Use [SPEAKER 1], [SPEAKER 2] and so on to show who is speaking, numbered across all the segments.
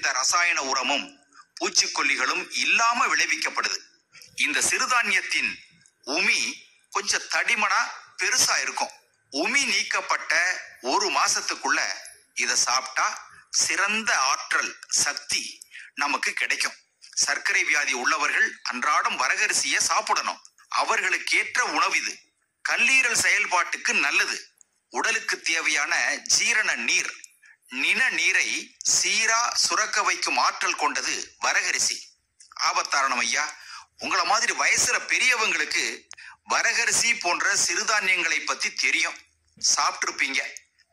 [SPEAKER 1] எவ்வித ரசாயன உரமும் பூச்சிக்கொல்லிகளும் இல்லாம விளைவிக்கப்படுது. இந்த சிறுதானியத்தின் உமி கொஞ்சம் தடிமனா பெருசா இருக்கும். உமி நீக்கப்பட்ட ஒரு மாசத்துக்குள்ள இத சாப்பிட்டா சிறந்த ஆற்றல் சக்தி நமக்கு கிடைக்கும். சர்க்கரை வியாதி உள்ளவர்கள் அன்றாடம் வரகரிசிய சாப்பிடணும். அவர்களுக்கேற்ற உணவு இது. கல்லீரல் செயல்பாட்டுக்கு நல்லது. உடலுக்கு தேவையான ஜீரண நீர் நின நீரை சீரா சுரக்க வைக்கும் ஆற்றல் கொண்டது வரகரிசி. ஆபத்தாரணம் ஐயா உங்களை மாதிரி வயசுல பெரியவங்களுக்கு வரகரிசி போன்ற சிறுதானியங்களை பத்தி தெரியும். சாப்பிட்டுருப்பீங்க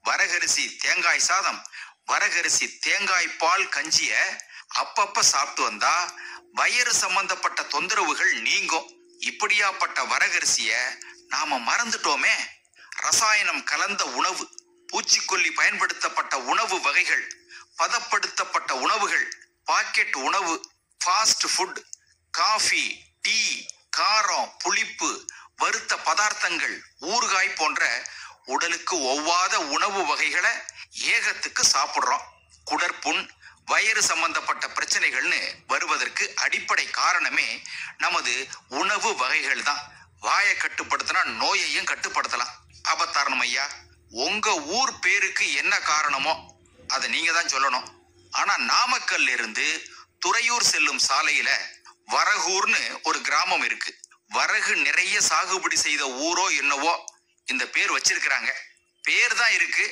[SPEAKER 1] வரகரிசி தேங்காய் சாதம் வரகரிசி தேங்காய் பால் கஞ்சிய அப்பப்ப சாப்பிட்டு வந்தா வயிறு சம்பந்தப்பட்ட தொந்தரவுகள் நீங்கும். இப்படியாப்பட்ட வரகரிசிய நாம மறந்துட்டோமே. ரசாயனம் கலந்த உணவு பூச்சிக்கொல்லி பயன்படுத்தப்பட்ட உணவு வகைகள் பதப்படுத்தப்பட்ட உணவுகள் பாக்கெட் உணவு ஃபாஸ்ட் ஃபுட் காஃபி டீ காரம் புளிப்பு வறுத்த பதார்த்தங்கள் ஊறுகாய் போன்ற உடலுக்கு ஒவ்வாத உணவு வகைகளை ஏகத்துக்கு சாப்பிட்றோம். குடற்புண் வயிறு சம்பந்தப்பட்ட பிரச்சனைகள்னு வருவதற்கு அடிப்படை காரணமே நமது உணவு வகைகள் தான் வாயை கட்டுப்படுத்தினா நோயையும் கட்டுப்படுத்தலாம். அபத்தாரணம் ஐயா. உங்க ஊர் பேருக்கு என்ன காரணமோ அதை நீங்க தான் சொல்லணும். ஆனா நாமக்கல்ல இருந்து துறையூர் செல்லும் சாலையில வரகூர்னு ஒரு கிராமம் இருக்கு. வரகு நிறைய சாகுபடி செய்த ஊரோ என்னவோ இந்த பேர் வச்சிருக்கிறாங்க. பேர் தான் இருக்கு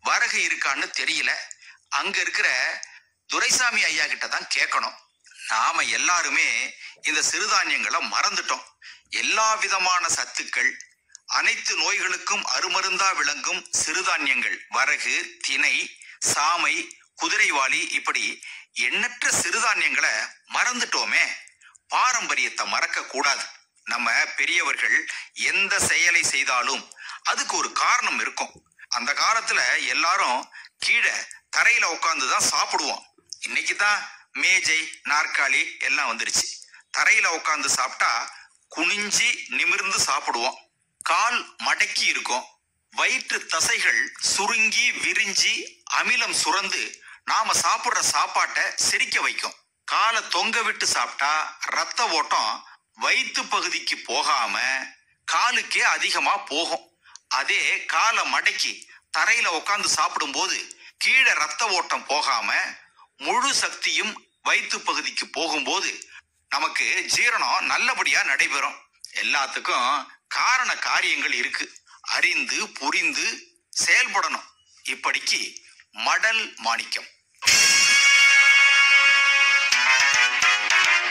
[SPEAKER 1] வரகு இருக்கான்னு தெரியல. அங்க இருக்கிற துரைசாமி ஐயா கிட்ட தான் கேட்கணும். நாம எல்லாருமே இந்த சிறுதானியங்களை மறந்துட்டோம். எல்லா விதமான சத்துக்கள் அனைத்து நோய்களுக்கும் அருமருந்தா விளங்கும் சிறுதானியங்கள். வரகு தினை சாமை குதிரைவாளி இப்படி எண்ணற்ற சிறுதானியங்களை மறந்துட்டோமே. பாரம்பரியத்தை மறக்க கூடாது நம்ம பெரியவர்கள் எந்த செயலை செய்தாலும் அதுக்கு ஒரு காரணம் இருக்கும். அந்த காலத்துல எல்லாரும் கீழே தரையில உட்காந்து தான் சாப்பிடுவோம். இன்னைக்கு தான் மேஜை நாற்காலி எல்லாம் வந்துருச்சு. தரையில உட்காந்து சாப்பிட்டா குனிஞ்சி நிமிர்ந்து சாப்பிடுவோம். கால் மடக்கி இருக்கும். வயிற்று தசைகள் சுருங்கி விரிஞ்சி அமிலம் சுரந்து நாம சாப்பிடுற சாப்பாட்டை செரிக்க வைக்கும். காலை தொங்க விட்டு சாப்பிட்டா ரத்த ஓட்டம் வயிற்று பகுதிக்கு போகாம காலுக்கே அதிகமா போகும். அதே காலை மடக்கி தரையில உட்காந்து சாப்பிடும்போது கீழே ரத்த ஓட்டம் போகாம முழு சக்தியும் வயிற்று பகுதிக்கு போகும்போது நமக்கு ஜீரணம் நல்லபடியா நடைபெறும். எல்லாத்துக்கும் காரண காரியங்கள் இருக்கு. அறிந்து புரிந்து செயல்படணும். இப்படிக்கு மடல் மாணிக்கம்.